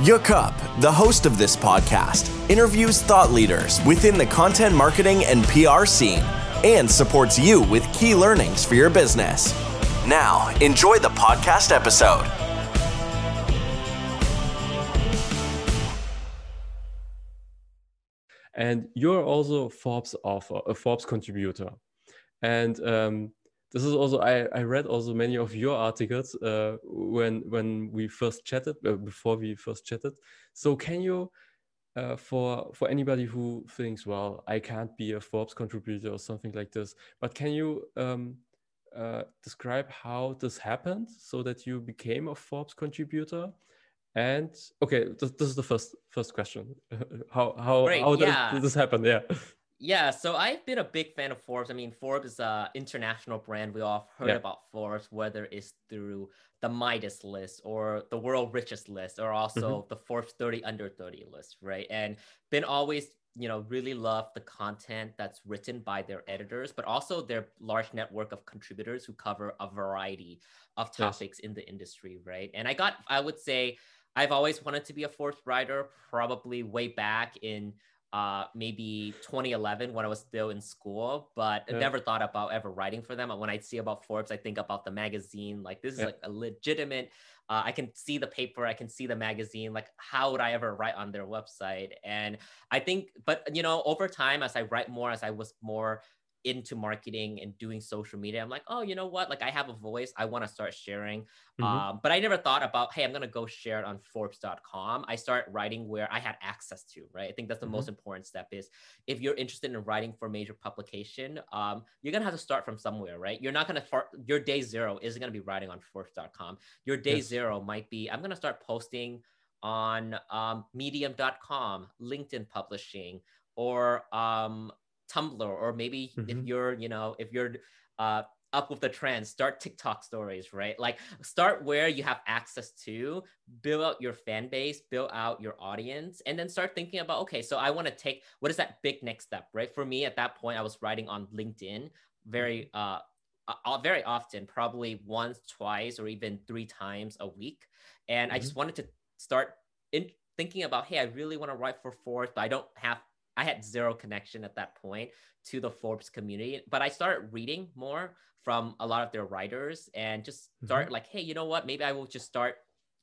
Yukup, the host of this podcast, interviews thought leaders within the content marketing and PR scene and supports you with key learnings for your business. Now, enjoy the podcast episode. And you're also Forbes author, a Forbes contributor. And um, this is also I, I read also many of your articles uh, when when we first chatted uh, before we first chatted. So can you uh, for for anybody who thinks well i can't be a forbes contributor or something like this but can you um, uh, describe how this happened so that you became a forbes contributor? And okay this, this is the first first question. How how Great, how yeah. did this happen yeah yeah, so I've been a big fan of Forbes. I mean, Forbes is an international brand. We all heard yeah. about Forbes, whether it's through the Midas list or the world richest list, or also mm-hmm. the Forbes 30 under 30 list, right? And been always, you know, really love the content that's written by their editors, but also their large network of contributors who cover a variety of topics yes. in the industry, right? And I got, I would say, I've always wanted to be a Forbes writer, probably way back in uh, maybe 2011 when I was still in school, but yeah. I never thought about ever writing for them. But when I see about Forbes, I think about the magazine. Like this is yeah. like a legitimate. Uh, I can see the paper, I can see the magazine. Like how would I ever write on their website? And I think, but you know, over time, as I write more, as I was more into marketing and doing social media i'm like oh you know what? Like i have a voice. I want to start sharing. Mm-hmm. um, but i never thought about hey i'm going to go share it on forbes.com i start writing where i had access to right? I think that's the mm-hmm. most important step is if you're interested in writing for major publication um, you're going to have to start from somewhere right? You're not going to your day zero isn't going to be writing on forbes.com your day yes. zero might be i'm going to start posting on um, medium.com linkedin publishing or um, Tumblr or maybe mm-hmm. if you're, you know, if you're uh, up with the trends, start TikTok stories, right? Like start where you have access to, build out your fan base, build out your audience, and then start thinking about, okay, so I want to take what is that big next step, right? For me at that point, I was writing on LinkedIn very mm-hmm. uh uh, very often, probably once, twice, or even three times a week. And mm-hmm. I just wanted to start in thinking about, hey, I really want to write for Forbes, but I don't have I had zero connection at that point to the Forbes community, but I started reading more from a lot of their writers and just start mm-hmm. like, hey, you know what? Maybe I will just start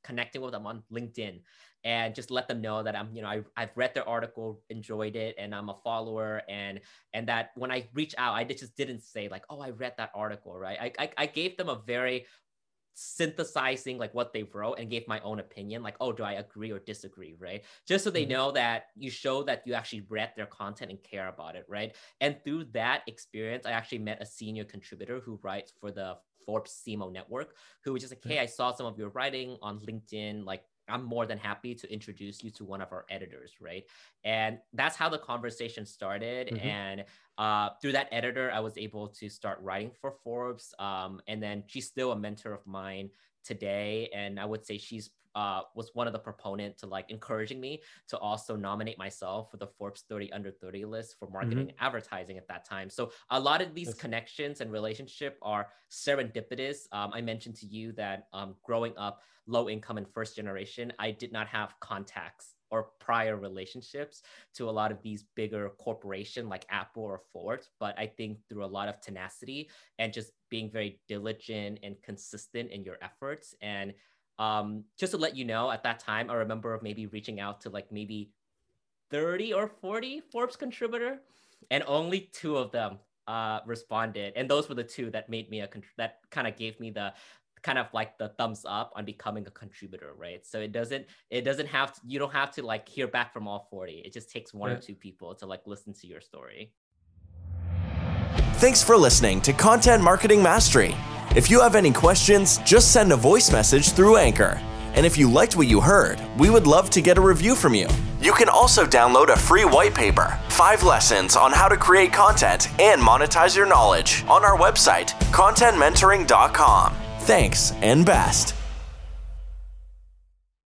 connecting with them on LinkedIn and just let them know that I'm, you know, I, I've read their article, enjoyed it, and I'm a follower. And and that when I reach out, I just didn't say like, oh, I read that article, right? I, I, I gave them a very synthesizing like what they wrote and gave my own opinion like oh do i agree or disagree right? Just so they mm-hmm. know that you show that you actually read their content and care about it right? And through that experience i actually met a senior contributor who writes for the forbes cmo network who was just like hey i saw some of your writing on linkedin like I'm more than happy to introduce you to one of our editors, right? And that's how the conversation started. Mm-hmm. And uh, through that editor, I was able to start writing for Forbes. Um, and then she's still a mentor of mine today. And I would say she's uh, was one of the proponent to like encouraging me to also nominate myself for the Forbes 30 under 30 list for marketing mm-hmm. advertising at that time. So a lot of these connections and relationship are serendipitous. Um, I mentioned to you that um, growing up low income and first generation, I did not have contacts or prior relationships to a lot of these bigger corporation like Apple or Ford. But I think through a lot of tenacity and just being very diligent and consistent in your efforts and um, just to let you know, at that time, I remember maybe reaching out to like maybe 30 or 40 Forbes contributor, and only two of them uh, responded. And those were the two that made me a that kind of gave me the kind of like the thumbs up on becoming a contributor, right? So it doesn't it doesn't have to, you don't have to like hear back from all 40. It just takes one yeah. or two people to like listen to your story. Thanks for listening to Content Marketing Mastery. If you have any questions, just send a voice message through Anchor. And if you liked what you heard, we would love to get a review from you. You can also download a free white paper, five lessons on how to create content and monetize your knowledge on our website, contentmentoring.com. Thanks and best.